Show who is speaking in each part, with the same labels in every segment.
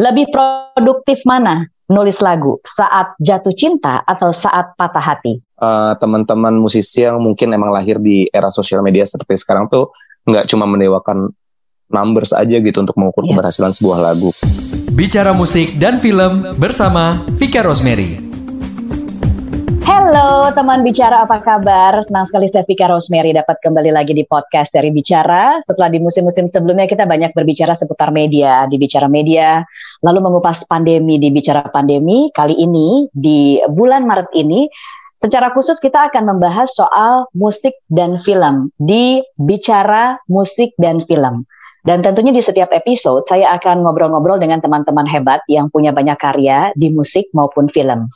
Speaker 1: Lebih produktif mana nulis lagu saat jatuh cinta atau saat patah hati?
Speaker 2: Uh, teman-teman musisi yang mungkin emang lahir di era sosial media seperti sekarang tuh nggak cuma mendewakan numbers aja gitu untuk mengukur yeah. keberhasilan sebuah lagu.
Speaker 3: Bicara musik dan film bersama Vika Rosemary.
Speaker 1: Halo teman bicara apa kabar? Senang sekali saya Vika Rosemary dapat kembali lagi di podcast dari Bicara. Setelah di musim-musim sebelumnya kita banyak berbicara seputar media di Bicara Media, lalu mengupas pandemi di Bicara Pandemi. Kali ini di bulan Maret ini secara khusus kita akan membahas soal musik dan film di Bicara Musik dan Film. Dan tentunya di setiap episode saya akan ngobrol-ngobrol dengan teman-teman hebat yang punya banyak karya di musik maupun film.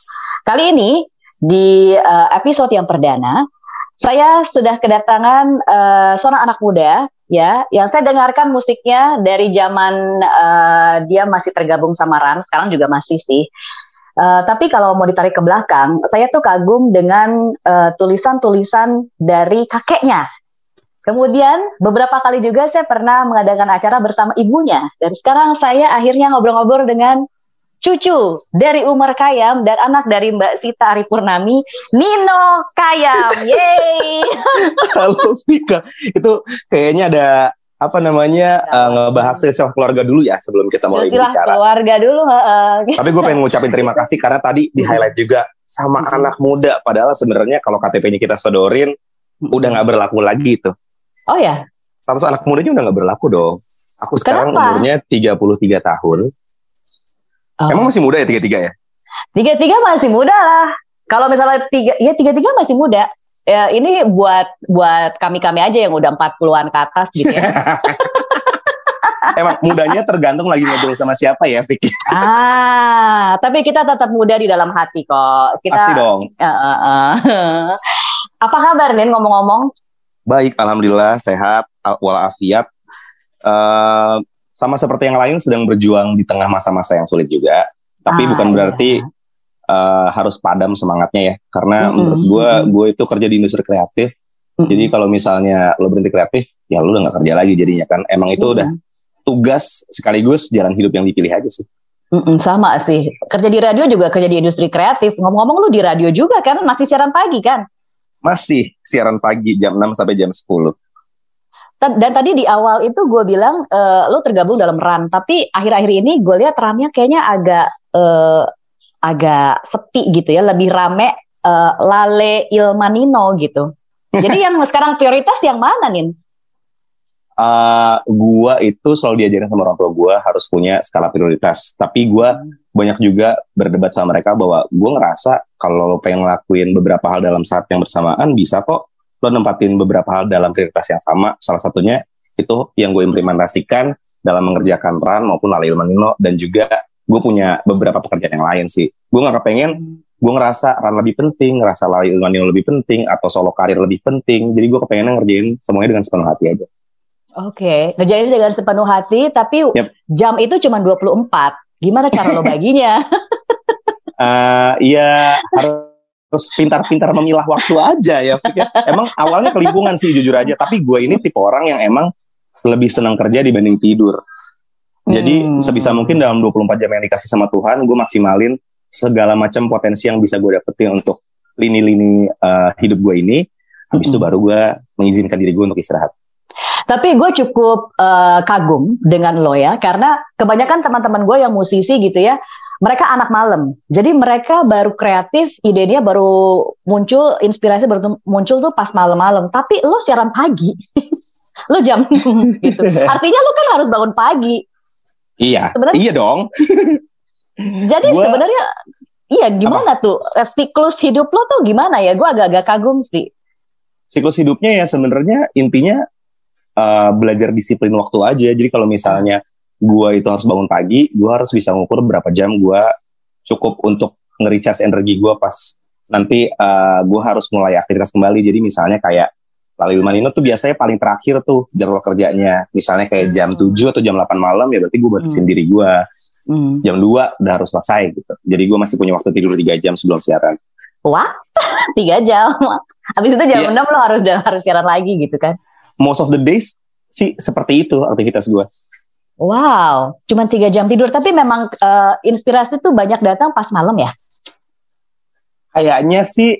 Speaker 1: Kali ini di uh, episode yang perdana, saya sudah kedatangan uh, seorang anak muda ya, yang saya dengarkan musiknya dari zaman uh, dia masih tergabung sama Ran, sekarang juga masih sih. Uh, tapi kalau mau ditarik ke belakang, saya tuh kagum dengan tulisan-tulisan uh, dari kakeknya. Kemudian beberapa kali juga saya pernah mengadakan acara bersama ibunya. Dan sekarang saya akhirnya ngobrol-ngobrol dengan cucu dari Umar Kayam dan anak dari Mbak Sita Aripurnami, Nino Kayam. Yeay.
Speaker 2: Halo Vika. Itu kayaknya ada apa namanya uh, ngebahas silsilah keluarga dulu ya sebelum kita mulai silsilah bicara.
Speaker 1: keluarga dulu. Uh,
Speaker 2: Tapi gue pengen ngucapin terima kasih karena tadi di highlight juga sama hmm. anak muda. Padahal sebenarnya kalau KTP-nya kita sodorin udah nggak berlaku lagi itu.
Speaker 1: Oh ya.
Speaker 2: Status anak mudanya udah nggak berlaku dong. Aku sekarang Kenapa? umurnya 33 tahun. Oh. Emang masih muda ya tiga-tiga ya?
Speaker 1: Tiga-tiga masih muda lah. Kalau misalnya tiga, ya tiga-tiga masih muda. Ya, ini buat buat kami-kami aja yang udah 40-an ke atas gitu ya.
Speaker 2: Emang mudanya tergantung lagi ngobrol sama siapa ya, Vicky.
Speaker 1: ah, tapi kita tetap muda di dalam hati kok. Kita,
Speaker 2: Pasti dong. Uh, uh,
Speaker 1: uh. Apa kabar, Nin, ngomong-ngomong?
Speaker 2: Baik, Alhamdulillah, sehat, walafiat. Uh, sama seperti yang lain sedang berjuang di tengah masa-masa yang sulit juga. Tapi ah, bukan berarti iya. uh, harus padam semangatnya ya. Karena mm-hmm. menurut gue, gue itu kerja di industri kreatif. Mm-hmm. Jadi kalau misalnya lo berhenti kreatif, ya lo udah gak kerja lagi jadinya kan. Emang itu mm-hmm. udah tugas sekaligus jalan hidup yang dipilih aja sih.
Speaker 1: Mm-mm, sama sih. Kerja di radio juga kerja di industri kreatif. Ngomong-ngomong lu di radio juga kan masih siaran pagi kan?
Speaker 2: Masih siaran pagi jam 6 sampai jam 10
Speaker 1: dan tadi di awal itu gue bilang uh, lo tergabung dalam run tapi akhir-akhir ini gue lihat runnya kayaknya agak uh, agak sepi gitu ya lebih rame uh, Lale Ilmanino gitu jadi yang sekarang prioritas yang mana nih
Speaker 2: Uh, gua itu selalu diajarin sama orang tua gua harus punya skala prioritas. Tapi gua hmm. banyak juga berdebat sama mereka bahwa gua ngerasa kalau lo pengen ngelakuin beberapa hal dalam saat yang bersamaan bisa kok lo nempatin beberapa hal dalam prioritas yang sama. Salah satunya itu yang gue implementasikan dalam mengerjakan run maupun lali ilmanino dan juga gue punya beberapa pekerjaan yang lain sih. Gue nggak kepengen gue ngerasa run lebih penting, ngerasa lali ilmanino lebih penting, atau solo karir lebih penting. Jadi gue kepengen ngerjain semuanya dengan sepenuh hati aja.
Speaker 1: Oke, okay. ngerjain dengan sepenuh hati, tapi yep. jam itu cuma 24. Gimana cara lo baginya?
Speaker 2: uh, harus terus pintar-pintar memilah waktu aja ya. Emang awalnya kelimpungan sih jujur aja, tapi gue ini tipe orang yang emang lebih senang kerja dibanding tidur. Jadi hmm. sebisa mungkin dalam 24 jam yang dikasih sama Tuhan, gue maksimalin segala macam potensi yang bisa gue dapetin untuk lini-lini uh, hidup gue ini. Habis hmm. itu baru gue mengizinkan diri gue untuk istirahat.
Speaker 1: Tapi gue cukup uh, kagum dengan lo ya, karena kebanyakan teman-teman gue yang musisi gitu ya, mereka anak malam. Jadi mereka baru kreatif, idenya baru muncul, inspirasi baru muncul tuh pas malam-malam. Tapi lo siaran pagi, lo jam gitu. Artinya lo kan harus bangun pagi.
Speaker 2: Iya, sebenarnya, iya dong.
Speaker 1: jadi gua... sebenarnya, iya gimana Apa? tuh siklus hidup lo tuh gimana ya? Gue agak-agak kagum sih.
Speaker 2: Siklus hidupnya ya sebenarnya intinya uh, belajar disiplin waktu aja. Jadi kalau misalnya gue itu harus bangun pagi, gue harus bisa ngukur berapa jam gue cukup untuk nge-recharge energi gue pas nanti uh, gue harus mulai aktivitas kembali. Jadi misalnya kayak Lali Manino tuh biasanya paling terakhir tuh jadwal kerjanya. Misalnya kayak jam 7 atau jam 8 malam ya berarti gue batasin hmm. diri gue. Hmm. Jam 2 udah harus selesai gitu. Jadi gue masih punya waktu tidur 3 jam sebelum siaran.
Speaker 1: Wah, tiga jam. Habis itu jam yeah. 6 lo harus harus siaran lagi gitu kan?
Speaker 2: Most of the days sih seperti itu aktivitas gue.
Speaker 1: Wow, cuma tiga jam tidur. Tapi memang uh, inspirasi itu banyak datang pas malam ya?
Speaker 2: Kayaknya sih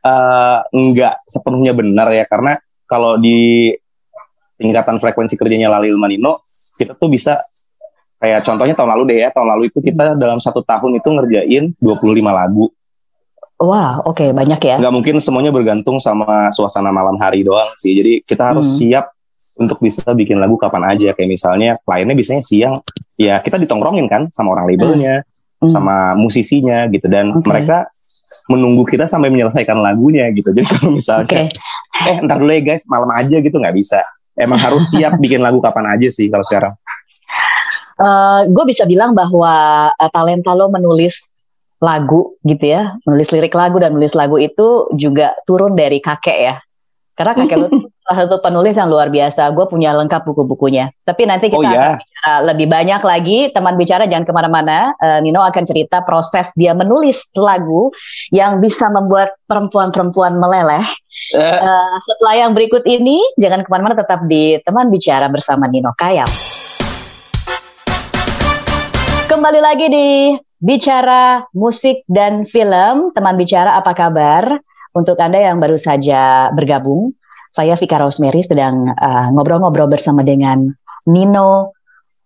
Speaker 2: uh, nggak sepenuhnya benar ya, karena kalau di tingkatan frekuensi kerjanya Lali Manino, kita tuh bisa kayak contohnya tahun lalu deh ya, tahun lalu itu kita dalam satu tahun itu ngerjain 25 lagu.
Speaker 1: Wah, oke okay, banyak ya.
Speaker 2: Nggak mungkin semuanya bergantung sama suasana malam hari doang sih. Jadi kita harus hmm. siap untuk bisa bikin lagu kapan aja kayak misalnya kliennya biasanya siang ya kita ditongkrongin kan sama orang labelnya mm. sama musisinya gitu dan okay. mereka menunggu kita sampai menyelesaikan lagunya gitu jadi kalau misalnya okay. eh ntar dulu ya guys malam aja gitu nggak bisa emang harus siap bikin lagu kapan aja sih kalau sekarang
Speaker 1: uh, eh, gue bisa bilang bahwa uh, talenta lo menulis lagu gitu ya menulis lirik lagu dan menulis lagu itu juga turun dari kakek ya karena kakek lu salah satu penulis yang luar biasa. Gue punya lengkap buku-bukunya. Tapi nanti kita oh, yeah. akan bicara lebih banyak lagi. Teman bicara jangan ke mana-mana. Uh, Nino akan cerita proses dia menulis lagu yang bisa membuat perempuan-perempuan meleleh. Uh, setelah yang berikut ini, jangan ke mana-mana. Tetap di teman bicara bersama Nino Kayam. Kembali lagi di bicara musik dan film. Teman bicara apa kabar? Untuk Anda yang baru saja bergabung, saya Vika Rosemary sedang uh, ngobrol-ngobrol uh, bersama dengan Nino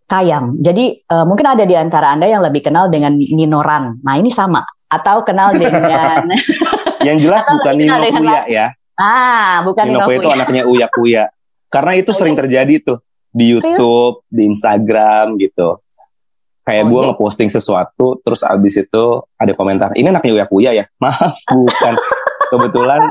Speaker 1: Kayam. Jadi uh, mungkin ada di antara Anda yang lebih kenal dengan Nino Ran. Nah ini sama. Atau kenal dengan...
Speaker 2: yang jelas bukan Nino Kuya ya.
Speaker 1: Ah, bukan
Speaker 2: Nino, Nino Kuya. itu anaknya Uya Kuya. Karena itu sering terjadi tuh di YouTube, di Instagram gitu. Kayak oh, gue iya. ngeposting sesuatu, terus abis itu ada komentar, ini anaknya Uya Kuya ya? Maaf, bukan kebetulan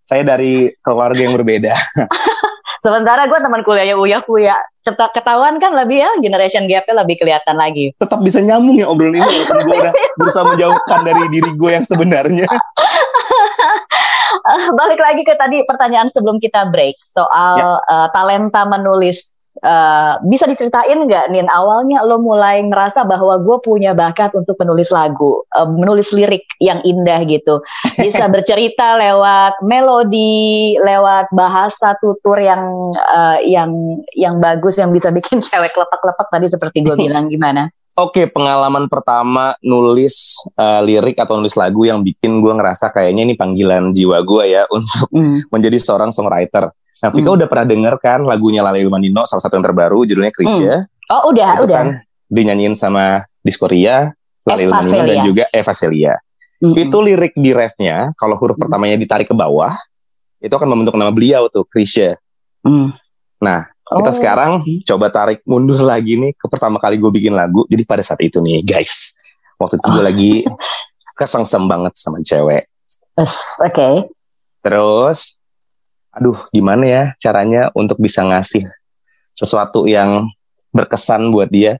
Speaker 2: saya dari keluarga yang berbeda.
Speaker 1: Sementara gue teman kuliahnya Uya Kuya. Cepat ketahuan kan lebih ya, generation gapnya lebih kelihatan lagi.
Speaker 2: Tetap bisa nyambung ya obrolan ini, gue udah berusaha menjauhkan dari diri gue yang sebenarnya.
Speaker 1: Balik lagi ke tadi pertanyaan sebelum kita break soal ya. uh, talenta menulis Uh, bisa diceritain nggak Nin awalnya lo mulai ngerasa bahwa gue punya bakat untuk menulis lagu, uh, menulis lirik yang indah gitu, bisa bercerita lewat melodi, lewat bahasa tutur yang uh, yang yang bagus yang bisa bikin cewek lepak-lepak tadi seperti gue bilang gimana?
Speaker 2: Oke, okay, pengalaman pertama nulis uh, lirik atau nulis lagu yang bikin gue ngerasa kayaknya ini panggilan jiwa gue ya untuk mm. menjadi seorang songwriter. Nah, Vika hmm. udah pernah denger kan lagunya Lale Ilmanino, salah satu yang terbaru, judulnya Krisya. Hmm.
Speaker 1: Oh, udah,
Speaker 2: Itu
Speaker 1: udah.
Speaker 2: kan dinyanyiin sama Diskoria, Lale Ilmanino dan juga Eva Celia. Hmm. Itu lirik di refnya, kalau huruf hmm. pertamanya ditarik ke bawah, itu akan membentuk nama beliau tuh, Krisya. Hmm. Nah, kita oh. sekarang coba tarik mundur lagi nih ke pertama kali gue bikin lagu. Jadi pada saat itu nih, guys, waktu itu gue oh. lagi kesengsem banget sama cewek.
Speaker 1: Oke. Okay.
Speaker 2: Terus aduh gimana ya caranya untuk bisa ngasih sesuatu yang berkesan buat dia.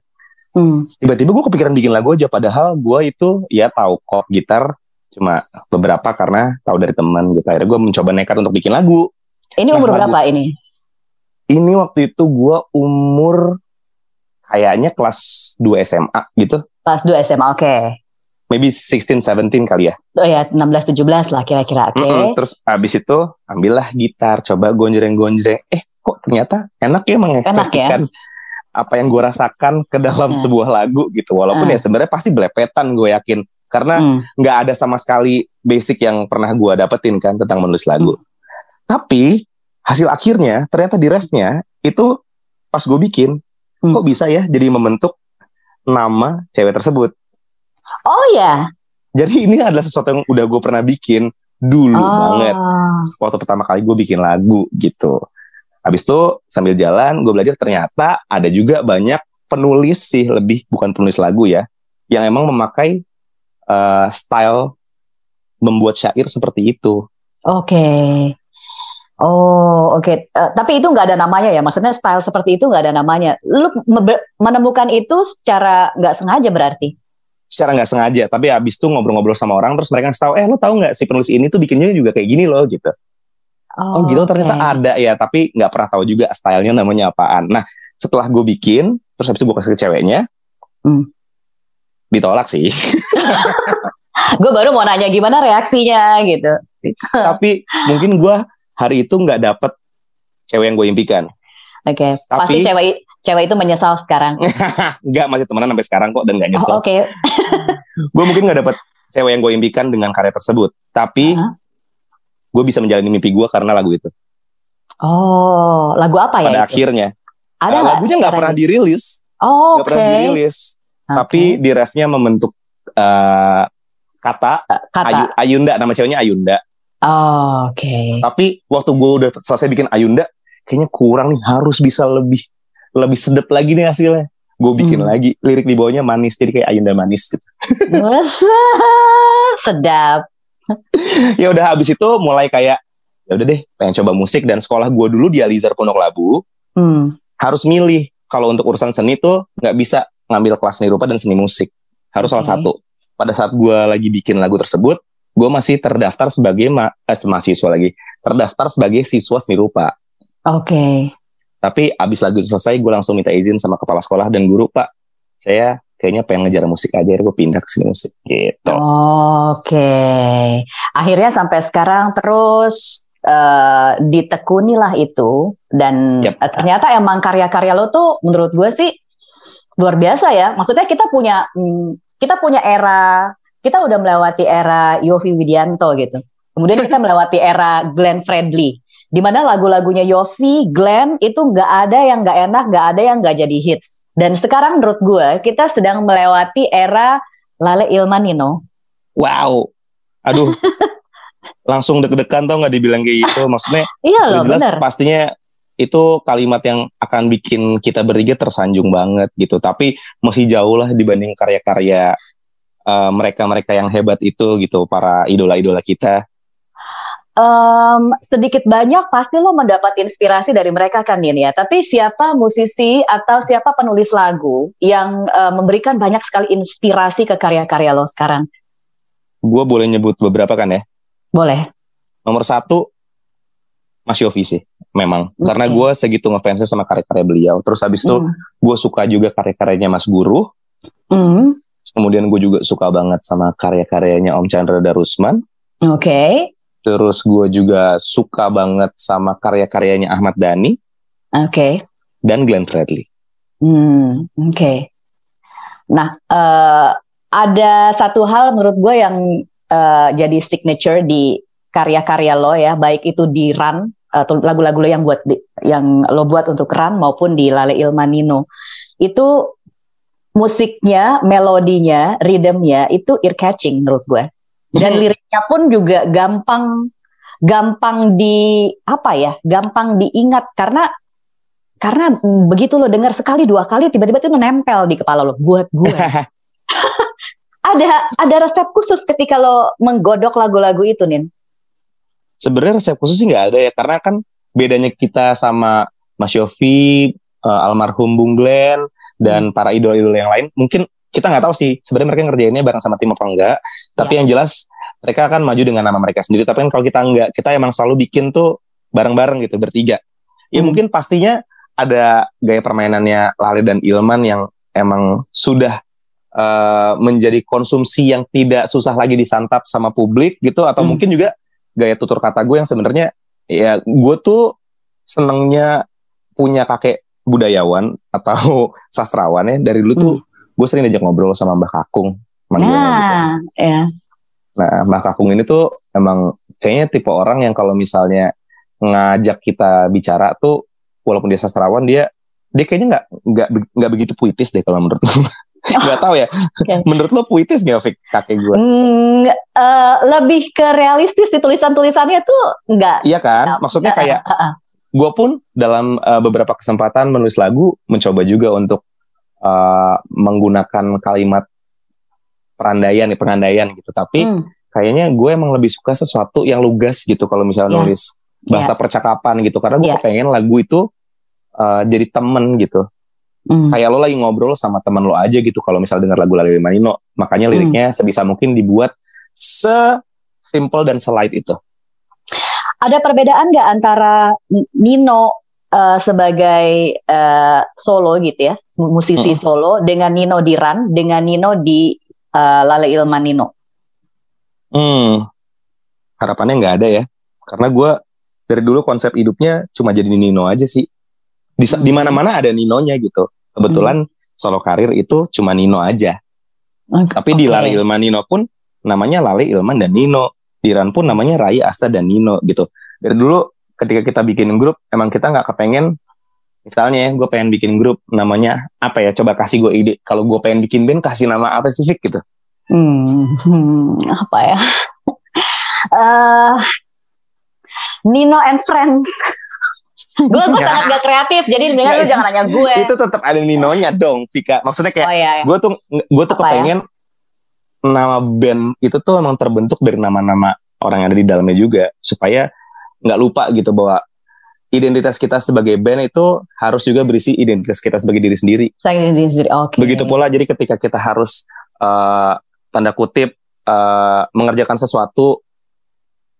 Speaker 2: Hmm. Tiba-tiba gue kepikiran bikin lagu aja, padahal gue itu ya tahu kok gitar cuma beberapa karena tahu dari teman gitu. Akhirnya gue mencoba nekat untuk bikin lagu.
Speaker 1: Ini umur nah, berapa ini?
Speaker 2: Ini waktu itu gue umur kayaknya kelas 2 SMA gitu.
Speaker 1: Kelas 2 SMA, oke. Okay
Speaker 2: maybe 16 17 kali ya.
Speaker 1: Oh ya, 16 17 lah kira-kira. Oke. Okay. Mm -hmm.
Speaker 2: Terus abis itu ambillah gitar, coba gonjreng-gonjreng. Eh, kok ternyata enak ya mengekspresikan enak ya? apa yang gue rasakan ke dalam hmm. sebuah lagu gitu. Walaupun hmm. ya sebenarnya pasti belepetan gue yakin karena mm. nggak hmm. ada sama sekali basic yang pernah gue dapetin kan tentang menulis lagu. Hmm. Tapi hasil akhirnya ternyata di refnya itu pas gue bikin hmm. kok bisa ya jadi membentuk nama cewek tersebut.
Speaker 1: Oh ya.
Speaker 2: Jadi ini adalah sesuatu yang udah gue pernah bikin dulu oh. banget. Waktu pertama kali gue bikin lagu gitu. Habis itu sambil jalan gue belajar ternyata ada juga banyak penulis sih lebih bukan penulis lagu ya yang emang memakai uh, style membuat syair seperti itu.
Speaker 1: Oke. Okay. Oh, oke. Okay. Uh, eh, tapi itu nggak ada namanya ya? Maksudnya style seperti itu nggak ada namanya. Lu menemukan itu secara nggak sengaja berarti?
Speaker 2: Secara nggak sengaja tapi abis itu ngobrol-ngobrol sama orang terus mereka tahu eh lo tahu nggak si penulis ini tuh bikinnya juga kayak gini loh gitu oh, oh gitu okay. ternyata ada ya tapi nggak pernah tahu juga stylenya namanya apaan nah setelah gue bikin terus habis itu gue kasih ke ceweknya hmm. ditolak sih
Speaker 1: gue baru mau nanya gimana reaksinya gitu
Speaker 2: tapi mungkin gue hari itu nggak dapet cewek yang gue impikan
Speaker 1: oke okay. pasti cewek cewek itu menyesal sekarang?
Speaker 2: Enggak, masih temenan sampai sekarang kok dan gak nyesel.
Speaker 1: Oh, Oke.
Speaker 2: gue mungkin gak dapet cewek yang gue impikan dengan karya tersebut. Tapi
Speaker 1: Uh-huh.
Speaker 2: gue bisa menjalani mimpi gue karena lagu itu.
Speaker 1: Oh, lagu apa ya?
Speaker 2: Pada
Speaker 1: itu?
Speaker 2: akhirnya.
Speaker 1: Ada
Speaker 2: Uh,
Speaker 1: nggak
Speaker 2: lagunya nggak pernah dirilis.
Speaker 1: Oh,
Speaker 2: nggak
Speaker 1: Oke.
Speaker 2: pernah dirilis.
Speaker 1: Oke.
Speaker 2: Tapi di refnya membentuk uh, kata
Speaker 1: kata.
Speaker 2: Ayu, Ayunda, nama ceweknya Ayunda.
Speaker 1: Oh, Oke.
Speaker 2: Tapi waktu gue udah selesai bikin Ayunda, kayaknya kurang nih, harus bisa lebih lebih sedep lagi nih hasilnya. Gue bikin
Speaker 1: Hmm.
Speaker 2: lagi lirik di bawahnya manis, jadi kayak Ayunda manis. Gitu.
Speaker 1: Masa sedap.
Speaker 2: ya udah habis itu mulai kayak ya udah deh pengen coba musik dan sekolah gue dulu di Alizar Pondok Labu
Speaker 1: Hmm.
Speaker 2: harus milih kalau untuk urusan seni tuh nggak bisa ngambil kelas seni rupa dan seni musik harus salah
Speaker 1: Oke.
Speaker 2: satu pada saat gue lagi bikin lagu tersebut gue masih terdaftar sebagai ma eh, mahasiswa lagi terdaftar sebagai siswa seni rupa
Speaker 1: Oke.
Speaker 2: Tapi abis lagu itu selesai gue langsung minta izin sama kepala sekolah dan guru pak saya kayaknya pengen ngejar musik aja gue pindah ke seni musik gitu
Speaker 1: Oke. Akhirnya sampai sekarang terus eh, ditekunilah itu dan
Speaker 2: Yap.
Speaker 1: eh, ternyata emang karya-karya lo tuh menurut gue sih luar biasa ya. Maksudnya kita punya hmm, kita punya era kita udah melewati era Yofi Widianto gitu. Kemudian kita melewati era Glenn Fredly. Di mana lagu-lagunya Yofi, Glenn itu nggak ada yang nggak enak, nggak ada yang nggak jadi hits. Dan sekarang menurut gue kita sedang melewati era Lale Ilmanino.
Speaker 2: wow aduh langsung deg-degan tau nggak dibilang kayak gitu maksudnya
Speaker 1: Iya loh,
Speaker 2: jelas
Speaker 1: bener.
Speaker 2: pastinya itu kalimat yang akan bikin kita bertiga tersanjung banget gitu. Tapi masih jauh lah dibanding karya-karya eh, mereka-mereka yang hebat itu gitu, para idola-idola kita.
Speaker 1: Em, sedikit banyak pasti lo mendapat inspirasi dari mereka kan Din ya. Tapi siapa musisi atau siapa penulis lagu yang eh, memberikan banyak sekali inspirasi ke karya-karya lo sekarang?
Speaker 2: Gue boleh nyebut beberapa kan ya.
Speaker 1: Boleh.
Speaker 2: Nomor satu, Mas Yofi sih, memang.
Speaker 1: Oke.
Speaker 2: Karena gue segitu ngefansnya sama karya-karya beliau. Terus habis itu
Speaker 1: Hmm.
Speaker 2: gue suka juga karya-karyanya Mas Guru.
Speaker 1: Hmm.
Speaker 2: Kemudian gue juga suka banget sama karya-karyanya Om Chandra Darusman.
Speaker 1: Oke.
Speaker 2: Terus gue juga suka banget sama karya-karyanya Ahmad Dhani
Speaker 1: Oke.
Speaker 2: dan Glenn Fredly.
Speaker 1: Hmm, oke. Nah, eh, ada satu hal menurut gue yang eh, jadi signature di karya-karya lo ya, baik itu di Run atau lagu-lagu lo yang buat di- yang lo buat untuk Run maupun di Lale Ilmanino. Itu musiknya, melodinya, rhythmnya itu ear catching menurut gue. Dan liriknya pun juga gampang gampang di apa ya? Gampang diingat. Karena karena begitu lo dengar sekali dua kali tiba-tiba itu menempel di kepala lo buat gue. Ada ada resep khusus ketika lo menggodok lagu-lagu itu nin?
Speaker 2: Sebenarnya resep khusus sih nggak ada ya, karena kan bedanya kita sama Mas Yofi, eh, almarhum Bung Glenn, dan para idola-idola yang lain, mungkin kita nggak tahu sih sebenarnya mereka ngerjainnya bareng sama tim apa enggak. Tapi yang jelas mereka akan maju dengan nama mereka sendiri. Tapi kan kalau kita enggak, kita emang selalu bikin tuh bareng-bareng gitu bertiga. Ya
Speaker 1: Hmm.
Speaker 2: mungkin pastinya ada gaya permainannya Lale dan Ilman yang emang sudah eh, menjadi konsumsi yang tidak susah lagi disantap sama publik gitu atau
Speaker 1: Hmm.
Speaker 2: mungkin juga gaya tutur kata gue yang sebenarnya ya gue tuh senengnya punya kakek budayawan atau sastrawan ya dari dulu tuh gue sering diajak ngobrol sama Mbah Kakung manggilnya gitu.
Speaker 1: nah ya
Speaker 2: Nah, Mbah Kakung ini tuh emang kayaknya tipe orang yang kalau misalnya ngajak kita bicara tuh walaupun dia sastrawan dia dia kayaknya nggak nggak nggak begitu puitis deh kalau menurut gue. Nggak tahu ya.
Speaker 1: Oke.
Speaker 2: Menurut lo puitis nggak Fik kakek gue?
Speaker 1: Mm, eh, lebih ke realistis di tulisan-tulisannya tuh enggak
Speaker 2: Iya kan? Maksudnya kayak
Speaker 1: Ah, ah.
Speaker 2: gue pun dalam uh, beberapa kesempatan menulis lagu mencoba juga untuk uh, menggunakan kalimat perandaian pengandaian gitu tapi
Speaker 1: Hmm,
Speaker 2: kayaknya gue emang lebih suka sesuatu yang lugas gitu kalau misalnya
Speaker 1: Iya.
Speaker 2: nulis bahasa percakapan gitu karena gue
Speaker 1: Iya.
Speaker 2: kepengen lagu itu uh, jadi temen gitu
Speaker 1: hmm.
Speaker 2: kayak lo lagi ngobrol sama teman lo aja gitu kalau misal dengar lagu Lali Manino makanya
Speaker 1: Hmm.
Speaker 2: liriknya sebisa mungkin dibuat se simple dan selight itu
Speaker 1: ada perbedaan nggak antara Nino eh, sebagai eh, solo gitu ya musisi
Speaker 2: Mm.
Speaker 1: solo dengan Nino di Run dengan Nino di eh, Lale Ilman Nino.
Speaker 2: Hmm, harapannya nggak ada ya, karena gue dari dulu konsep hidupnya cuma jadi Nino aja sih. di di mana-mana ada Ninonya gitu. Kebetulan solo karir itu cuma Nino aja. Tapi di. Lali Ilman Nino pun namanya Lali Ilman dan Nino. Di Ran pun namanya Rai Asa dan Nino gitu. Dari dulu ketika kita bikin grup emang kita nggak kepengen misalnya ya gue pengen bikin grup namanya apa ya coba kasih gue ide kalau gue pengen bikin band kasih nama apa spesifik gitu
Speaker 1: Hmm, hmm, apa ya? Eh, Nino and Friends. gue gue sangat gak kreatif, jadi dengan lu
Speaker 2: Nggak,
Speaker 1: jangan nanya gue.
Speaker 2: itu tetap ada Ninonya dong Vika maksudnya kayak
Speaker 1: Oh iya, iya.
Speaker 2: gue tuh gue tuh
Speaker 1: Apa ya?
Speaker 2: kepengen nama band itu tuh emang terbentuk dari nama-nama orang yang ada di dalamnya juga supaya nggak lupa gitu bahwa identitas kita sebagai band itu harus juga berisi identitas kita sebagai diri sendiri.
Speaker 1: Saya sendiri sendiri. Oke.
Speaker 2: Begitu pula jadi ketika kita harus eh, tanda kutip eh, mengerjakan sesuatu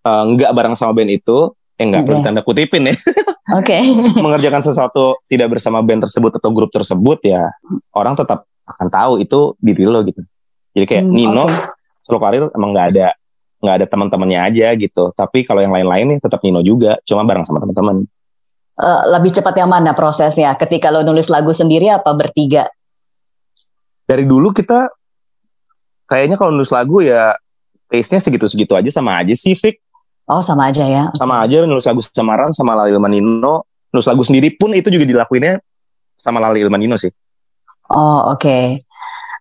Speaker 2: nggak bareng sama band itu, eh nggak perlu
Speaker 1: Oke.
Speaker 2: tanda kutipin ya,
Speaker 1: Oke.
Speaker 2: mengerjakan sesuatu tidak bersama band tersebut atau grup tersebut ya orang tetap akan tahu itu diri lo gitu. Jadi kayak
Speaker 1: Hmm,
Speaker 2: Nino
Speaker 1: oke.
Speaker 2: solo karir emang nggak ada nggak ada teman-temannya aja gitu. Tapi kalau yang lain-lain nih tetap Nino juga, cuma bareng sama teman-teman.
Speaker 1: Eh, lebih cepat yang mana prosesnya? Ketika lo nulis lagu sendiri apa bertiga?
Speaker 2: Dari dulu kita kayaknya kalau nulis lagu ya pace-nya segitu-segitu aja sama aja sih, Fik.
Speaker 1: Oh sama aja ya.
Speaker 2: Sama aja nulis lagu sama Ran sama Lali Ilman Nino. Nulis lagu sendiri pun itu juga dilakuinnya sama Lali Ilman Nino sih.
Speaker 1: Oh oke.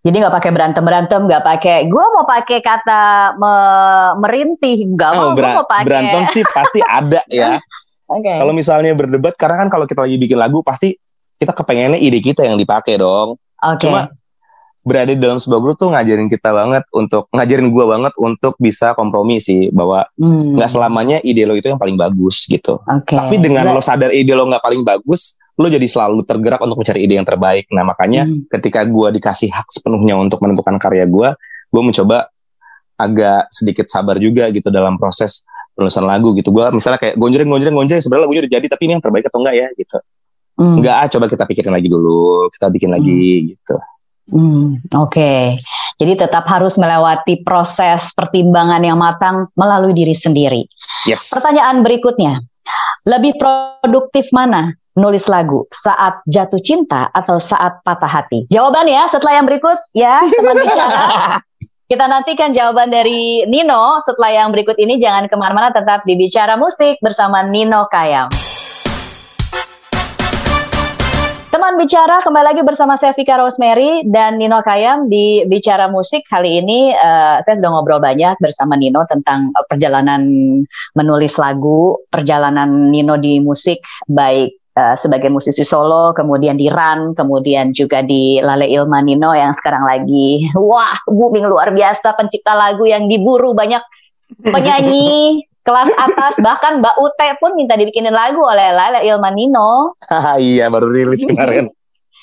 Speaker 1: Jadi nggak pakai berantem berantem, nggak pakai. Gue mau pakai kata me- merintih, nggak mau.
Speaker 2: Oh, bera-
Speaker 1: mau pakai.
Speaker 2: berantem sih pasti ada ya.
Speaker 1: Oke.
Speaker 2: Kalau misalnya berdebat, karena kan kalau kita lagi bikin lagu pasti kita kepengennya ide kita yang dipakai dong.
Speaker 1: Oke.
Speaker 2: Cuma berada di dalam sebuah grup tuh ngajarin kita banget untuk ngajarin gua banget untuk bisa kompromi sih bahwa
Speaker 1: Hmm,
Speaker 2: nggak selamanya ide lo itu yang paling bagus gitu.
Speaker 1: Oke.
Speaker 2: Tapi dengan
Speaker 1: Ber-
Speaker 2: lo sadar ide lo nggak paling bagus, lo jadi selalu tergerak untuk mencari ide yang terbaik. Nah makanya
Speaker 1: Hmm.
Speaker 2: ketika gua dikasih hak sepenuhnya untuk menentukan karya gua, gua mencoba agak sedikit sabar juga gitu dalam proses penulisan lagu gitu. Gua misalnya kayak gonjreng gonjreng gonjreng sebenarnya lagunya udah jadi tapi ini yang terbaik atau enggak ya gitu.
Speaker 1: Hmm.
Speaker 2: Enggak, ah, coba kita pikirin lagi dulu, kita bikin lagi gitu.
Speaker 1: Hmm, Oke, jadi tetap harus melewati proses pertimbangan yang matang melalui diri sendiri.
Speaker 2: Yes.
Speaker 1: Pertanyaan berikutnya, lebih produktif mana nulis lagu saat jatuh cinta atau saat patah hati? Jawaban ya setelah yang berikut ya teman bicara. Kita nantikan jawaban dari Nino setelah yang berikut ini. Jangan ke mana-mana, tetap di Bicara Musik bersama Nino Kayam. Teman bicara kembali lagi bersama saya Vika Rosemary dan Nino Kayam di Bicara Musik kali ini eh, saya sudah ngobrol banyak bersama Nino tentang eh, perjalanan menulis lagu, perjalanan Nino di musik baik eh, sebagai musisi solo, kemudian di Run, kemudian juga di Lale Ilma Nino yang sekarang lagi wah booming luar biasa pencipta lagu yang diburu banyak penyanyi kelas atas bahkan Mbak Ute pun minta dibikinin lagu oleh Lale Ilma Nino.
Speaker 2: iya, baru rilis kemarin.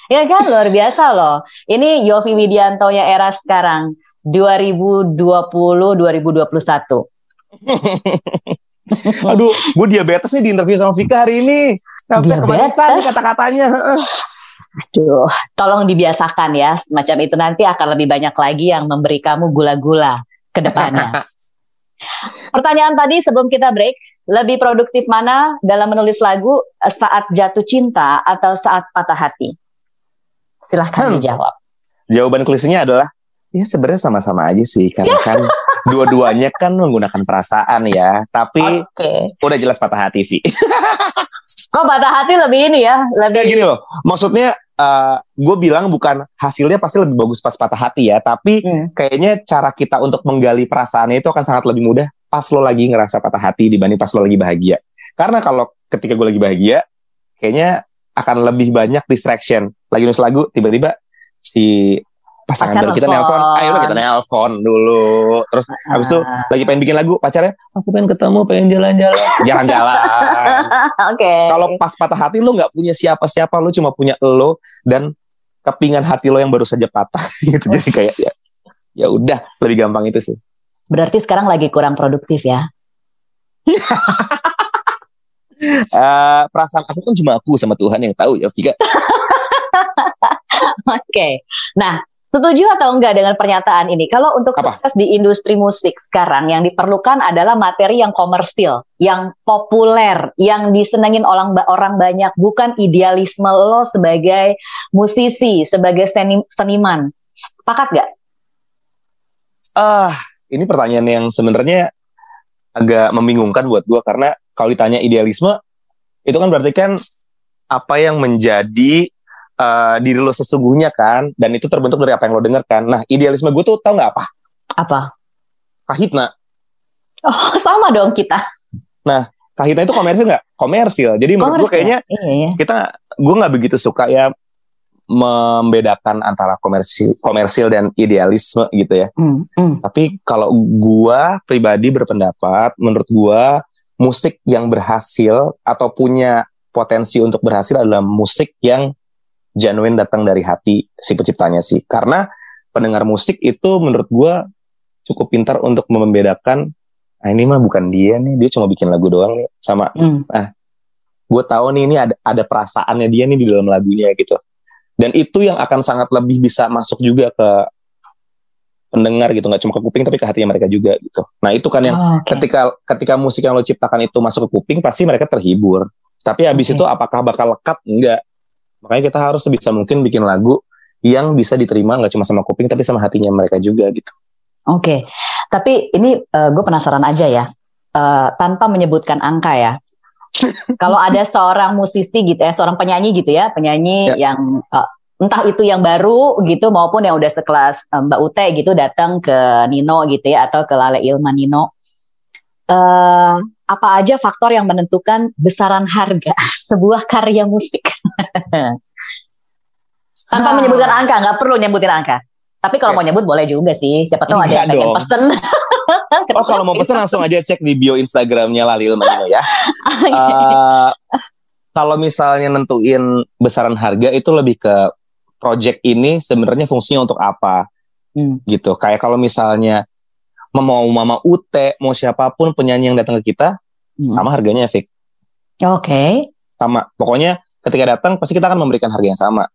Speaker 1: Ya kan luar biasa loh. Ini Yofi Widianto ya era sekarang 2020 2021.
Speaker 2: Aduh, gue diabetes nih di interview sama Vika hari ini. Sampai
Speaker 1: Diabetes?
Speaker 2: kata-katanya.
Speaker 1: Aduh, tolong dibiasakan ya. Semacam itu nanti akan lebih banyak lagi yang memberi kamu gula-gula ke depannya. Pertanyaan tadi sebelum kita break, lebih produktif mana dalam menulis lagu eh, saat jatuh cinta atau saat patah hati? Silahkan
Speaker 2: Hmm.
Speaker 1: dijawab.
Speaker 2: Jawaban klisenya adalah ya sebenarnya sama-sama aja sih karena kan dua-duanya kan menggunakan perasaan ya. Tapi
Speaker 1: Oke.
Speaker 2: udah jelas patah hati sih.
Speaker 1: Kok patah hati lebih ini ya? Lebih
Speaker 2: Kayak gini loh, maksudnya gue bilang bukan hasilnya pasti lebih bagus pas patah hati ya, tapi
Speaker 1: Hmm.
Speaker 2: kayaknya cara kita untuk menggali perasaannya itu akan sangat lebih mudah pas lo lagi ngerasa patah hati dibanding pas lo lagi bahagia. Karena kalau ketika gue lagi bahagia, kayaknya akan lebih banyak distraction. Lagi nulis lagu, tiba-tiba si pasangan
Speaker 1: Pacar
Speaker 2: baru kita nelpon, ayo kita nelpon dulu. Terus habis itu
Speaker 1: Ah.
Speaker 2: lagi pengen bikin lagu, pacarnya, aku pengen ketemu, pengen jalan-jalan. Jalan-jalan.
Speaker 1: Oke.
Speaker 2: Kalau pas patah hati lo nggak punya siapa-siapa, lo cuma punya lo dan kepingan hati lo yang baru saja patah gitu. Jadi kayak ya, ya udah lebih gampang itu sih.
Speaker 1: Berarti sekarang lagi kurang produktif ya?
Speaker 2: Eh, perasaan aku kan cuma aku sama Tuhan yang tahu ya, Vika.
Speaker 1: Oke. Nah, Setuju atau enggak dengan pernyataan ini? Kalau untuk
Speaker 2: Apa?
Speaker 1: sukses di industri musik sekarang yang diperlukan adalah materi yang komersil, yang populer, yang disenengin orang orang banyak, bukan idealisme lo sebagai musisi, sebagai seni, seniman. Sepakat gak?
Speaker 2: Ah, ini pertanyaan yang sebenarnya agak membingungkan buat gue karena kalau ditanya idealisme itu kan berarti kan apa yang menjadi uh, diri lo sesungguhnya kan dan itu terbentuk dari apa yang lo dengar kan nah idealisme gue tuh tau nggak apa
Speaker 1: Apa?
Speaker 2: kahitna
Speaker 1: Oh, sama dong kita.
Speaker 2: kahitna itu komersil nggak komersil jadi menurut gue kayaknya
Speaker 1: Iya, iya.
Speaker 2: kita gue nggak begitu suka ya membedakan antara komersil komersil dan idealisme gitu ya
Speaker 1: Hmm, hmm.
Speaker 2: Tapi kalau gua pribadi berpendapat, menurut gua musik yang berhasil atau punya potensi untuk berhasil adalah musik yang genuine datang dari hati si penciptanya sih. Karena pendengar musik itu menurut gua cukup pintar untuk membedakan, ah ini mah bukan dia nih, dia cuma bikin lagu doang nih. Sama
Speaker 1: Hmm.
Speaker 2: gue tahu nih ini ada ada perasaannya dia nih di dalam lagunya gitu. Dan itu yang akan sangat lebih bisa masuk juga ke pendengar gitu, nggak cuma ke kuping tapi ke hatinya mereka juga gitu. Nah itu kan yang
Speaker 1: Oh, oke.
Speaker 2: ketika ketika musik yang lo ciptakan itu masuk ke kuping pasti mereka terhibur. Tapi habis
Speaker 1: Oke.
Speaker 2: itu apakah bakal lekat? Enggak. Makanya kita harus sebisa mungkin bikin lagu yang bisa diterima nggak cuma sama kuping tapi sama hatinya mereka juga gitu.
Speaker 1: Oke, tapi ini gue penasaran aja ya, Eh, tanpa menyebutkan angka ya. Kalau ada seorang musisi gitu ya, seorang penyanyi gitu ya, penyanyi
Speaker 2: Ya.
Speaker 1: yang eh, entah itu yang baru gitu maupun yang udah sekelas eh, Mbak Ute gitu datang ke Nino gitu ya atau ke Lale Ilman Nino. Eh, apa aja faktor yang menentukan besaran harga sebuah karya musik? Tanpa
Speaker 2: Ah.
Speaker 1: menyebutkan angka, nggak perlu nyebutin angka. Tapi kalau
Speaker 2: Oke.
Speaker 1: mau nyebut boleh juga sih. Siapa tahu ada
Speaker 2: Enggak
Speaker 1: yang pengen pesen.
Speaker 2: Oh kalau mau pesen langsung aja cek di bio Instagramnya Lalil Manino ya. Eh, kalau misalnya nentuin besaran harga itu lebih ke project ini sebenarnya fungsinya untuk apa
Speaker 1: Hmm.
Speaker 2: gitu. Kayak kalau misalnya mau Mama Ute, mau siapa pun penyanyi yang datang ke kita,
Speaker 1: Hmm.
Speaker 2: sama harganya Fik.
Speaker 1: Oke.
Speaker 2: Sama. Pokoknya ketika datang pasti kita akan memberikan harga yang sama.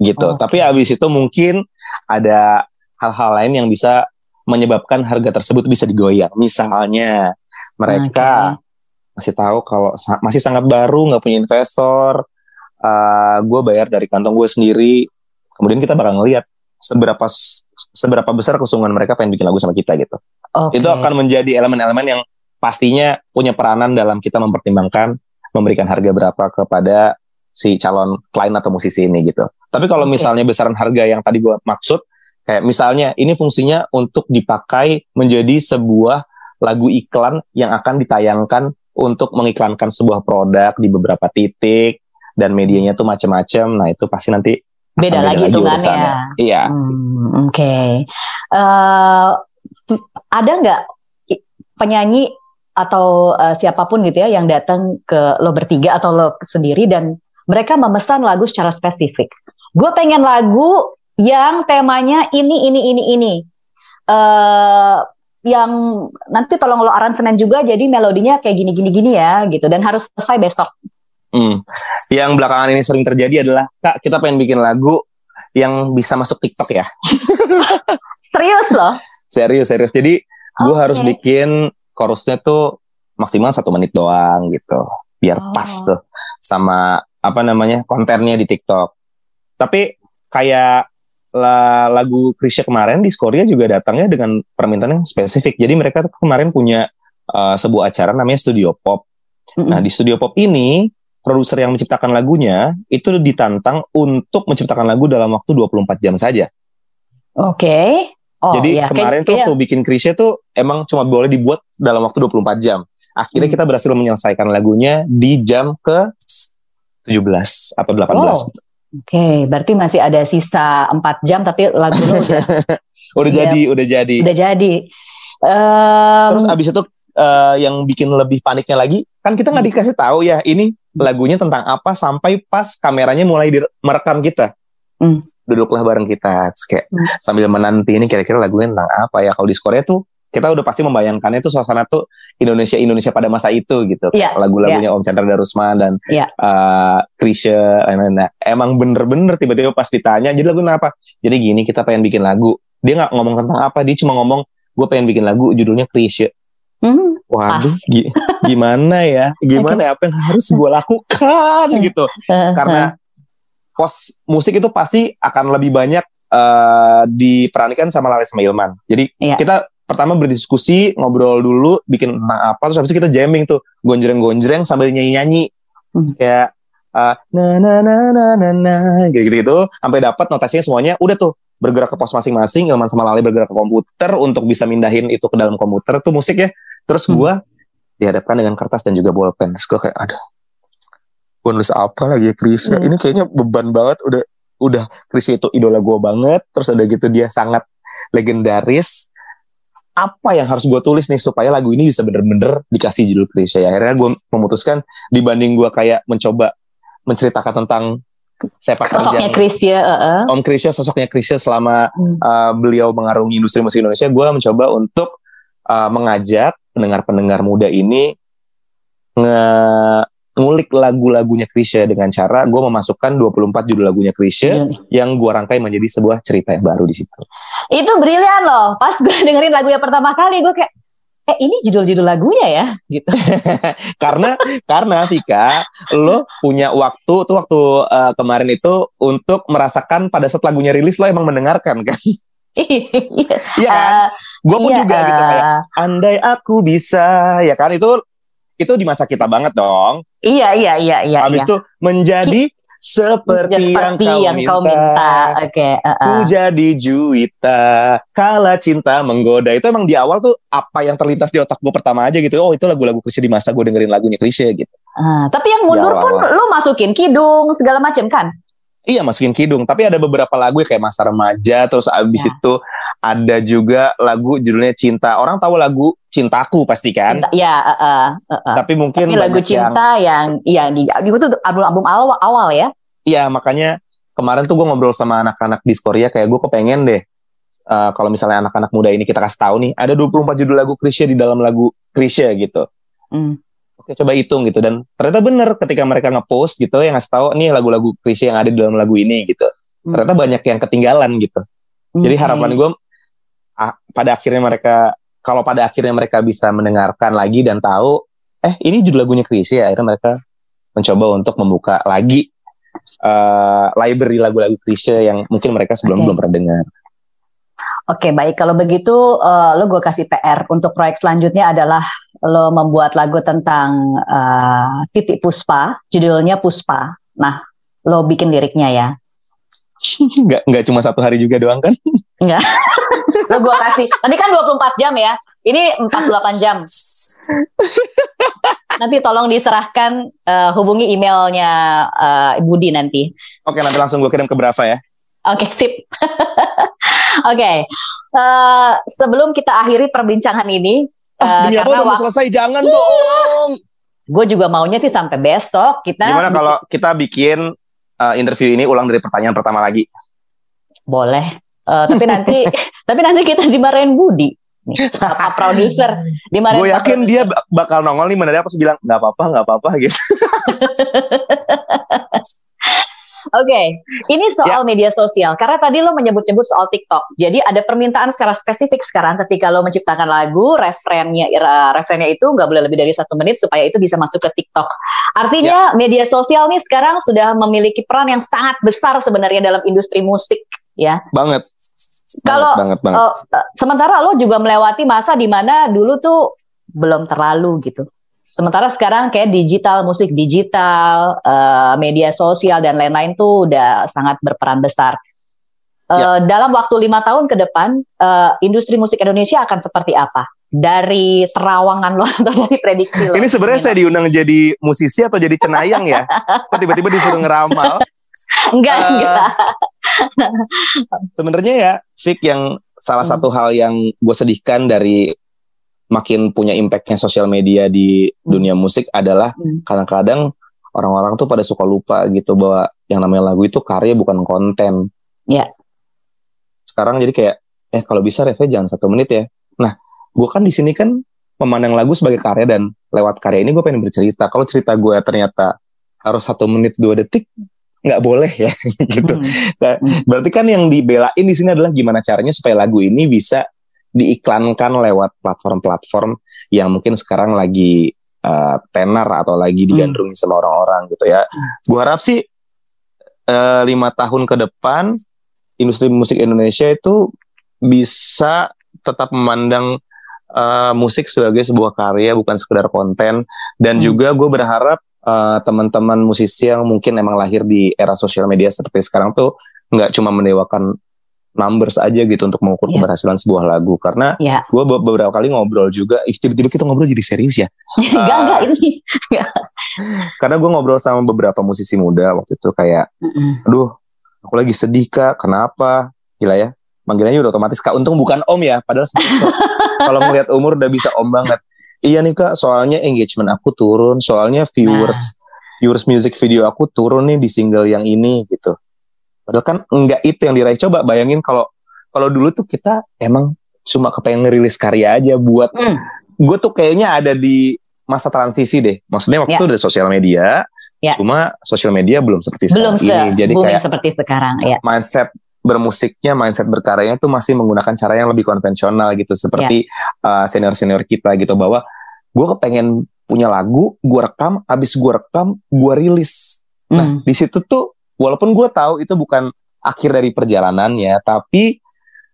Speaker 2: Gitu.
Speaker 1: Oke.
Speaker 2: Tapi habis itu mungkin ada hal-hal lain yang bisa menyebabkan harga tersebut bisa digoyang. Misalnya mereka masih tahu kalau sa- masih sangat baru nggak punya investor gue bayar dari kantong gue sendiri kemudian kita bakal ngelihat seberapa seberapa besar kesungguhan mereka pengen bikin lagu sama kita gitu
Speaker 1: Oke.
Speaker 2: itu akan menjadi elemen-elemen yang pastinya punya peranan dalam kita mempertimbangkan memberikan harga berapa kepada si calon klien atau musisi ini gitu tapi kalau misalnya besaran harga yang tadi gue maksud kayak misalnya ini fungsinya untuk dipakai menjadi sebuah lagu iklan yang akan ditayangkan untuk mengiklankan sebuah produk di beberapa titik dan medianya tuh macam-macam. Nah itu pasti nanti akan
Speaker 1: Beda lagi hitungannya.
Speaker 2: urusannya. Iya.
Speaker 1: Hmm, Oke. Eh, ada nggak penyanyi atau eh, siapa pun gitu ya yang datang ke lo bertiga atau lo sendiri dan mereka memesan lagu secara spesifik. Gue pengen lagu yang temanya ini ini ini ini. eh yang nanti tolong lo aransemen juga jadi melodinya kayak gini gini gini ya gitu dan harus selesai besok.
Speaker 2: Hmm. Yang belakangan ini sering terjadi adalah kak kita pengen bikin lagu yang bisa masuk TikTok ya.
Speaker 1: Serius loh.
Speaker 2: Serius serius. Jadi gue
Speaker 1: Oke.
Speaker 2: harus bikin chorusnya tuh maksimal satu menit doang gitu, biar
Speaker 1: Oh.
Speaker 2: pas tuh sama apa namanya kontennya di TikTok. Tapi kayak la- lagu Krisya kemarin di Skoria juga datangnya dengan permintaan yang spesifik. Jadi mereka tuh kemarin punya uh, sebuah acara namanya Studio Pop.
Speaker 1: Mm-mm.
Speaker 2: Nah di Studio Pop ini produser yang menciptakan lagunya itu ditantang untuk menciptakan lagu dalam waktu 24 jam saja.
Speaker 1: Oke. Oh,
Speaker 2: Jadi
Speaker 1: iya.
Speaker 2: kemarin
Speaker 1: Kayak-
Speaker 2: tuh
Speaker 1: iya.
Speaker 2: waktu bikin Krisya tuh emang cuma boleh dibuat dalam waktu 24 jam. Akhirnya
Speaker 1: Hmm.
Speaker 2: kita berhasil menyelesaikan lagunya di jam ke 17 atau 18.
Speaker 1: Wow. Oke, berarti masih ada sisa 4 jam tapi lagu lo udah,
Speaker 2: Udah
Speaker 1: Iya.
Speaker 2: jadi, udah jadi.
Speaker 1: udah jadi. Em,
Speaker 2: Terus abis itu eh, yang bikin lebih paniknya lagi, kan kita nggak dikasih tahu ya ini lagunya tentang apa sampai pas kameranya mulai merekam kita.
Speaker 1: Hmm.
Speaker 2: Duduklah bareng kita, Terus kayak
Speaker 1: Hmm.
Speaker 2: sambil menanti ini kira-kira lagunya tentang apa ya. Kalau di Korea tuh kita udah pasti membayangkannya itu suasana tuh Indonesia Indonesia pada masa itu gitu.
Speaker 1: Iya,
Speaker 2: Lagu-lagunya Om Chandra Darusman dan
Speaker 1: Iya.
Speaker 2: uh, Krisya lain-lain. Nah, emang bener-bener tiba-tiba pas ditanya, jadi lagu apa? Jadi gini kita pengen bikin lagu. Dia nggak ngomong tentang apa, dia cuma ngomong gue pengen bikin lagu judulnya Krisya.
Speaker 1: Hmm,
Speaker 2: Waduh, gi- gimana ya? Gimana ya? Apa yang harus gue lakukan gitu?
Speaker 1: eh,
Speaker 2: Karena pos musik itu pasti akan lebih banyak eh, diperanikan sama Laris sama Ilman. Jadi
Speaker 1: Iya.
Speaker 2: kita pertama berdiskusi, ngobrol dulu, bikin tentang apa, terus habis itu kita jamming tuh, gonjreng-gonjreng sambil nyanyi-nyanyi.
Speaker 1: Hmm.
Speaker 2: Kayak eh, na na na na na na gitu-gitu. Sampai dapat notasinya semuanya udah tuh. Bergerak ke pos masing-masing Ilman sama Lali bergerak ke komputer untuk bisa mindahin itu ke dalam komputer tuh musik ya. Terus
Speaker 1: Hmm.
Speaker 2: gua dihadapkan dengan kertas dan juga bolpen. Terus gua kayak ada gue nulis apa lagi ya Krisya
Speaker 1: Hmm.
Speaker 2: ini kayaknya beban banget. Udah udah Krisya itu idola gua banget. Terus udah gitu dia sangat legendaris apa yang harus gue tulis nih supaya lagu ini bisa bener-bener dikasih judul Krisya ya akhirnya gue memutuskan dibanding gua kayak mencoba menceritakan tentang sepak
Speaker 1: sosoknya Krisya, eh, eh.
Speaker 2: Om Krisya sosoknya Krisya selama
Speaker 1: Hmm.
Speaker 2: uh, beliau mengarungi industri musik Indonesia, gue mencoba untuk uh, mengajak pendengar-pendengar muda ini nge ngulik lagu-lagunya Krisya dengan cara gue memasukkan 24 judul lagunya Krisya yang gue rangkai menjadi sebuah cerita yang baru di situ.
Speaker 1: Itu brilian loh. Pas gue dengerin lagu yang pertama kali, gue kayak, eh ini judul-judul lagunya ya, gitu.
Speaker 2: karena karena Vika, lo punya waktu tuh waktu uh, kemarin itu untuk merasakan pada saat lagunya rilis lo emang mendengarkan kan?
Speaker 1: Iya.
Speaker 2: Iya kan?
Speaker 1: Eh,
Speaker 2: Gue pun
Speaker 1: iya,
Speaker 2: juga gitu kayak
Speaker 1: eh,
Speaker 2: andai aku bisa ya kan itu itu di masa kita banget dong
Speaker 1: Iya, iya, iya, iya.
Speaker 2: habis
Speaker 1: iya.
Speaker 2: itu menjadi seperti, yang, kau,
Speaker 1: yang
Speaker 2: minta,
Speaker 1: kau minta. Oke, eh, eh.
Speaker 2: ku jadi juwita kala cinta menggoda itu emang di awal tuh apa yang terlintas di otak gue pertama aja gitu oh itu lagu-lagu klise di masa gue dengerin lagunya klise gitu
Speaker 1: Ah, tapi yang mundur
Speaker 2: Ya,
Speaker 1: pun lu masukin kidung segala macam kan?
Speaker 2: iya masukin kidung tapi ada beberapa lagu kayak masa remaja terus abis
Speaker 1: Ya.
Speaker 2: itu ada juga lagu judulnya cinta orang tahu lagu cintaku pasti kan
Speaker 1: Cinta- ya, eh, eh, eh.
Speaker 2: tapi mungkin
Speaker 1: Tapi lagu
Speaker 2: banyak yang
Speaker 1: cinta yang yang di itu album-album awal, awal ya.
Speaker 2: Iya makanya kemarin tuh gue ngobrol sama anak-anak di Korea kayak gue kepengen deh uh, kalau misalnya anak-anak muda ini kita kasih tahu nih ada 24 judul lagu Krisya di dalam lagu Krisya gitu.
Speaker 1: Hmm.
Speaker 2: Oke coba hitung gitu dan ternyata bener ketika mereka ngepost gitu yang ngasih tahu nih lagu-lagu Krisya yang ada di dalam lagu ini gitu.
Speaker 1: Hmm.
Speaker 2: Ternyata banyak yang ketinggalan gitu. Jadi
Speaker 1: Oke.
Speaker 2: harapan gue pada akhirnya mereka kalau pada akhirnya mereka bisa mendengarkan lagi dan tahu eh ini judul lagunya Krisya akhirnya mereka mencoba untuk membuka lagi eh, library lagu-lagu Krisya yang mungkin mereka sebelumnya
Speaker 1: Oke.
Speaker 2: belum pernah dengar.
Speaker 1: Oke, baik. Kalau begitu, eh, lo gue kasih PR untuk proyek selanjutnya adalah lo membuat lagu tentang eh, titik Puspa, judulnya Puspa. Nah, lo bikin liriknya ya.
Speaker 2: nggak nggak cuma satu hari juga doang kan?
Speaker 1: Lo gue kasih. Tadi kan 24 jam ya. Ini 48 jam. Nanti tolong diserahkan eh, hubungi emailnya eh, Budi nanti.
Speaker 2: Oke nanti langsung gue kirim ke Brava ya.
Speaker 1: Oke, sip. Oke, eh, sebelum kita akhiri perbincangan ini,
Speaker 2: Ah, demi apa
Speaker 1: karena
Speaker 2: udah mau
Speaker 1: wak-
Speaker 2: selesai jangan dong.
Speaker 1: gue juga maunya sih sampai besok kita
Speaker 2: Gimana kalau kita bikin uh, interview ini ulang dari pertanyaan pertama lagi?
Speaker 1: boleh, Eh, tapi nanti tapi nanti kita dimarahin Budi, nih, apa produser dimarahin.
Speaker 2: Gue yakin dia bak- bakal nongol nih mendadak pas bilang nggak apa-apa nggak apa-apa gitu.
Speaker 1: Oke, ini soal
Speaker 2: Ya.
Speaker 1: media sosial. Karena tadi lo menyebut-nyebut soal TikTok. Jadi ada permintaan secara spesifik sekarang ketika lo menciptakan lagu, referennya referennya itu nggak boleh lebih dari satu menit supaya itu bisa masuk ke TikTok. Artinya media sosial nih sekarang sudah memiliki peran yang sangat besar sebenarnya dalam industri musik. Ya,
Speaker 2: Banget.
Speaker 1: Kalau,
Speaker 2: banget, banget, banget.
Speaker 1: Eh, sementara lo juga melewati masa di mana dulu tuh belum terlalu gitu. Sementara sekarang kayak digital, musik digital, eh, media sosial dan lain-lain tuh udah sangat berperan besar. Eh,
Speaker 2: Ya.
Speaker 1: Dalam waktu lima tahun ke depan, eh, industri musik Indonesia akan seperti apa? Dari terawangan lo atau dari prediksi lo?
Speaker 2: Ini sebenarnya saya diundang jadi musisi atau jadi cenayang ya? Kok tiba-tiba disuruh ngeramal?
Speaker 1: enggak,
Speaker 2: Eh,
Speaker 1: enggak.
Speaker 2: Sebenarnya ya, Fik yang salah
Speaker 1: Hmm.
Speaker 2: satu hal yang gue sedihkan dari makin punya impactnya sosial media di dunia musik adalah
Speaker 1: Hmm.
Speaker 2: kadang-kadang orang-orang tuh pada suka lupa gitu bahwa yang namanya lagu itu karya bukan konten.
Speaker 1: Ya.
Speaker 2: Sekarang jadi kayak, eh kalau bisa refnya jangan satu menit ya. Nah, gue kan di sini kan memandang lagu sebagai karya dan lewat karya ini gue pengen bercerita. Kalau cerita gue ternyata harus satu menit dua detik, nggak boleh ya gitu.
Speaker 1: Hmm.
Speaker 2: Nah, berarti kan yang dibelain di sini adalah gimana caranya supaya lagu ini bisa diiklankan lewat platform-platform yang mungkin sekarang lagi uh, tenar atau lagi digandrungi sama orang-orang gitu ya. Gue harap sih uh, lima tahun ke depan industri musik Indonesia itu bisa tetap memandang uh, musik sebagai sebuah karya bukan sekedar konten dan
Speaker 1: Hmm.
Speaker 2: juga gue berharap uh, teman-teman musisi yang mungkin emang lahir di era sosial media seperti sekarang tuh nggak cuma mendewakan numbers aja gitu untuk mengukur
Speaker 1: Iya.
Speaker 2: keberhasilan sebuah lagu. Karena
Speaker 1: Ya,
Speaker 2: gue beberapa kali ngobrol juga tiba-tiba kita ngobrol jadi serius ya?
Speaker 1: Enggak enggak ini.
Speaker 2: karena gue ngobrol sama beberapa musisi muda waktu itu kayak
Speaker 1: Mm-mm.
Speaker 2: aduh aku lagi sedih kak. Kenapa? Gila ya. Panggilannya udah otomatis kak untung bukan om ya. Padahal kalau ngelihat umur udah bisa om banget. Iya nih kak soalnya engagement aku turun soalnya viewers viewers music video aku turun nih di single yang ini gitu padahal kan enggak itu yang diraih coba bayangin kalau kalau dulu tuh kita emang cuma kepengen ngerilis karya aja buat
Speaker 1: Hmm.
Speaker 2: gue tuh kayaknya ada di masa transisi deh maksudnya waktu
Speaker 1: Ya.
Speaker 2: itu udah sosial media
Speaker 1: Ya.
Speaker 2: cuma sosial media belum seperti
Speaker 1: Belum
Speaker 2: sekarang ini jadi kayak
Speaker 1: seperti sekarang ya.
Speaker 2: mindset bermusiknya, mindset berkaryanya tuh masih menggunakan cara yang lebih konvensional gitu, seperti uh, senior-senior kita gitu bahwa gue kepengen punya lagu, gue rekam, abis gue rekam, gue rilis. Nah
Speaker 1: Hmm.
Speaker 2: di situ tuh walaupun gue tahu itu bukan akhir dari perjalanannya, tapi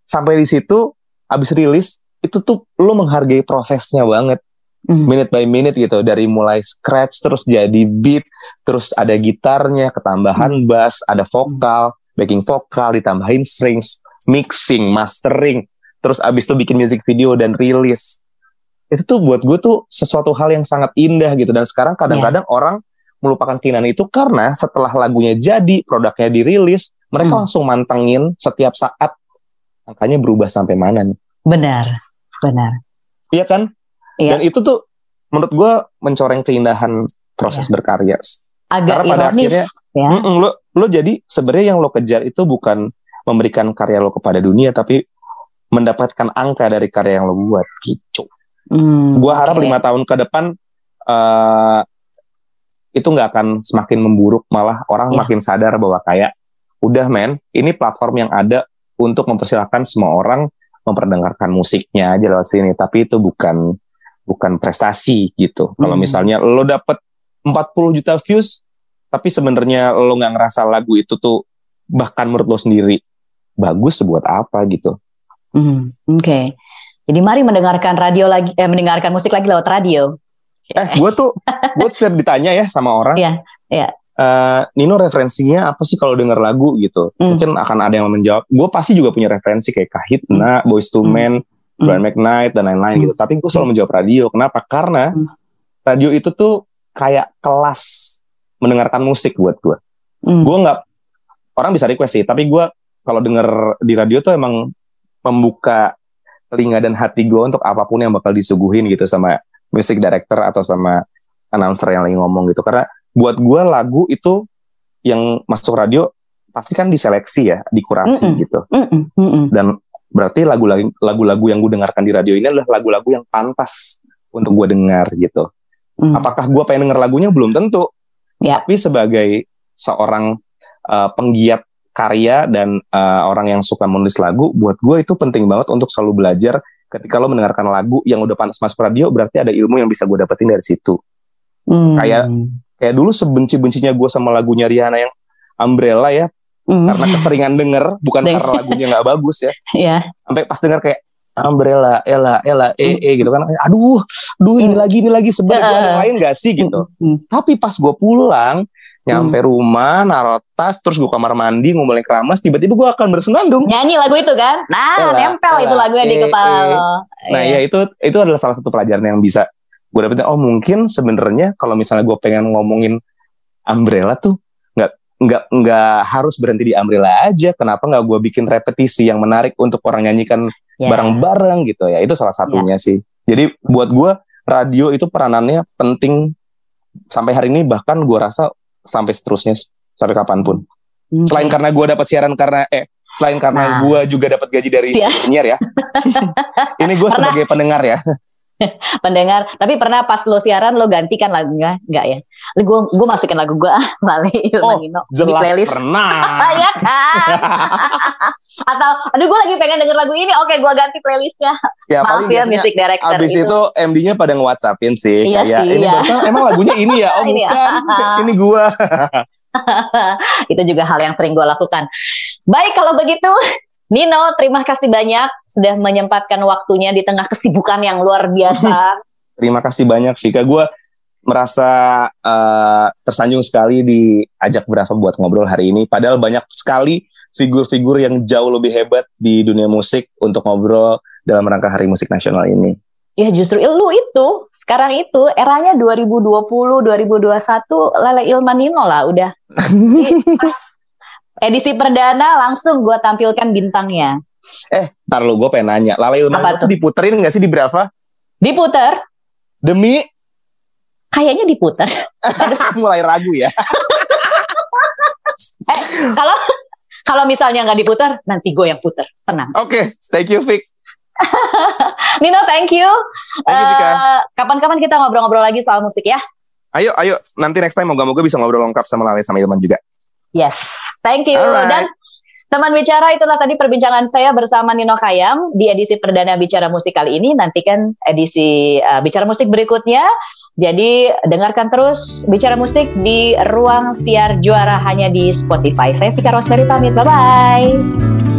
Speaker 2: sampai di situ abis rilis itu tuh lo menghargai prosesnya banget.
Speaker 1: Hmm.
Speaker 2: minute by minute gitu dari mulai scratch terus jadi beat terus ada gitarnya ketambahan bass ada vokal backing vokal ditambahin strings mixing mastering terus abis itu bikin music video dan rilis. Itu tuh buat gue tuh sesuatu hal yang sangat indah gitu dan sekarang kadang-kadang orang melupakan keindahan itu karena setelah lagunya jadi produknya dirilis mereka
Speaker 1: Hmm.
Speaker 2: langsung mantengin setiap saat angkanya berubah sampai mana nih
Speaker 1: Benar, benar.
Speaker 2: iya kan
Speaker 1: Iya.
Speaker 2: dan itu tuh menurut gue mencoreng keindahan proses
Speaker 1: Iya.
Speaker 2: berkarya
Speaker 1: Agak
Speaker 2: Karena pada
Speaker 1: ironis
Speaker 2: akhirnya-
Speaker 1: ya.
Speaker 2: Lo lo jadi sebenarnya yang lo kejar itu bukan memberikan karya lo kepada dunia tapi mendapatkan angka dari karya yang lo buat gitu.
Speaker 1: Hmm,
Speaker 2: Gua harap lima tahun ke depan eh itu nggak akan semakin memburuk malah orang
Speaker 1: Ya.
Speaker 2: makin sadar bahwa kayak udah men ini platform yang ada untuk mempersilahkan semua orang memperdengarkan musiknya aja lewat sini tapi itu bukan bukan prestasi gitu. Kalau
Speaker 1: Hmm.
Speaker 2: misalnya lo dapet 40 juta views tapi sebenarnya lo nggak ngerasa lagu itu tuh bahkan menurut lo sendiri bagus buat apa gitu.
Speaker 1: Hmm, Oke. Jadi mari mendengarkan radio lagi, eh, mendengarkan musik lagi lewat radio.
Speaker 2: Eh, gue tuh gue setiap ditanya ya sama orang,
Speaker 1: Iya, iya.
Speaker 2: "Eh, Nino referensinya apa sih kalau denger lagu gitu?
Speaker 1: Hmm.
Speaker 2: Mungkin akan ada yang menjawab. Gue pasti juga punya referensi kayak Kahitna, Boys to
Speaker 1: Hmm.
Speaker 2: Men,
Speaker 1: Hmm.
Speaker 2: Brian McKnight dan lain-lain
Speaker 1: Hmm.
Speaker 2: gitu. Tapi gue selalu menjawab radio. Kenapa? Karena
Speaker 1: Hmm.
Speaker 2: radio itu tuh kayak kelas mendengarkan musik buat gue.
Speaker 1: Hmm.
Speaker 2: gue nggak orang bisa request sih tapi gue kalau denger di radio tuh emang membuka telinga dan hati gue untuk apa pun yang bakal disuguhin gitu sama music director atau sama announcer yang lagi ngomong gitu karena buat gue lagu itu yang masuk radio pasti kan diseleksi ya dikurasi
Speaker 1: Mm-mm.
Speaker 2: gitu
Speaker 1: Mm-mm, mm-mm.
Speaker 2: dan berarti lagu-lagu lagu-lagu yang gue dengarkan di radio ini adalah lagu-lagu yang pantas untuk gue dengar gitu
Speaker 1: Hmm.
Speaker 2: apakah gue pengen denger lagunya belum tentu
Speaker 1: Ya.
Speaker 2: tapi sebagai seorang uh, penggiat karya dan uh, orang yang suka menulis lagu buat gue itu penting banget untuk selalu belajar ketika lo mendengarkan lagu yang udah pantas masuk radio berarti ada ilmu yang bisa gue dapetin dari situ
Speaker 1: Hmm.
Speaker 2: kayak- kayak dulu sebenci-bencinya gue sama lagunya Rihanna yang Umbrella ya
Speaker 1: Hmm.
Speaker 2: karena keseringan denger bukan karena lagunya nggak bagus ya
Speaker 1: ya.
Speaker 2: sampai pas denger kayak Umbrella, Ella, Ella, E, E gitu kan. Aduh, duh ini
Speaker 1: Hmm.
Speaker 2: lagi, ini lagi sebenarnya gua ada yang lain gak sih gitu.
Speaker 1: Hmm.
Speaker 2: Tapi pas gue pulang, nyampe rumah, naruh tas, terus gue kamar mandi, ngumpulin keramas, tiba-tiba gue akan bersenandung.
Speaker 1: Nyanyi lagu itu kan? Nah,
Speaker 2: Ella,
Speaker 1: nempel itu
Speaker 2: Ella,
Speaker 1: lagunya di
Speaker 2: eh,
Speaker 1: kepala lo.
Speaker 2: Nah
Speaker 1: Iya.
Speaker 2: ya itu itu adalah salah satu pelajaran yang bisa gue dapetin. Oh mungkin sebenarnya kalau misalnya gue pengen ngomongin Umbrella tuh nggak nggak nggak harus berhenti di Umbrella aja. Kenapa nggak gue bikin repetisi yang menarik untuk orang nyanyikan
Speaker 1: Ya.
Speaker 2: bareng-bareng gitu ya? Itu salah satunya sih. Jadi buat gue radio itu peranannya penting sampai hari ini bahkan gue rasa sampai seterusnya sampai kapan pun.
Speaker 1: Oke.
Speaker 2: Selain karena gue dapat siaran karena eh Selain karena
Speaker 1: Nah.
Speaker 2: gue juga dapat gaji dari
Speaker 1: Iya.
Speaker 2: penyiar ya. Ini gue sebagai pendengar ya.
Speaker 1: pendengar. Tapi pernah pas lo siaran lo gantikan lagunya? Enggak ya? Gue gue masukin lagu gue Lale Ilman
Speaker 2: Oh,
Speaker 1: Nino di playlist.
Speaker 2: pernah.
Speaker 1: ya kan? Atau aduh gue lagi pengen denger lagu ini, oke gue ganti playlistnya.
Speaker 2: Ya,
Speaker 1: Maaf
Speaker 2: paling
Speaker 1: ya music director
Speaker 2: Abis itu, MD-nya pada nge-whatsappin sih.
Speaker 1: Iya
Speaker 2: kayak,
Speaker 1: sih,
Speaker 2: ini
Speaker 1: iya.
Speaker 2: barusan emang lagunya ini ya? Oh
Speaker 1: Ini ya.
Speaker 2: bukan, ini gua.
Speaker 1: itu juga hal yang sering gue lakukan. Baik kalau begitu, Nino, terima kasih banyak sudah menyempatkan waktunya di tengah kesibukan yang luar biasa.
Speaker 2: Terima kasih banyak Vika. Gue merasa eh, tersanjung sekali diajak berapa buat ngobrol hari ini. Padahal banyak sekali figur-figur yang jauh lebih hebat di dunia musik untuk ngobrol dalam rangka Hari Musik Nasional ini.
Speaker 1: ya justru lu itu, sekarang itu eranya 2020, 2021 Lele Ilman Nino lah udah. Pas Edisi perdana langsung gue tampilkan bintangnya.
Speaker 2: Eh, ntar lu gue pengen nanya. Lala
Speaker 1: Apa
Speaker 2: itu diputerin gak sih di berapa?
Speaker 1: Diputer,
Speaker 2: Demi
Speaker 1: kayaknya diputer.
Speaker 2: mulai ragu ya.
Speaker 1: Kalau kalau misalnya nggak diputer, nanti gue yang puter. Tenang.
Speaker 2: Oke, thank you Vic.
Speaker 1: Nino, thank you.
Speaker 2: Thank you Vika.
Speaker 1: Eh, Kapan-kapan kita ngobrol-ngobrol lagi soal musik ya.
Speaker 2: Ayo, ayo. Nanti next time moga-moga bisa ngobrol lengkap sama Lale sama Ilman juga.
Speaker 1: Yes, thank you.
Speaker 2: Alright.
Speaker 1: Dan teman bicara itulah tadi perbincangan saya bersama Nino Kayam di edisi perdana bicara musik kali ini. Nantikan edisi eh, bicara musik berikutnya. Jadi dengarkan terus bicara musik di ruang siar juara hanya di Spotify. Saya Vika Rosemary pamit. Bye bye.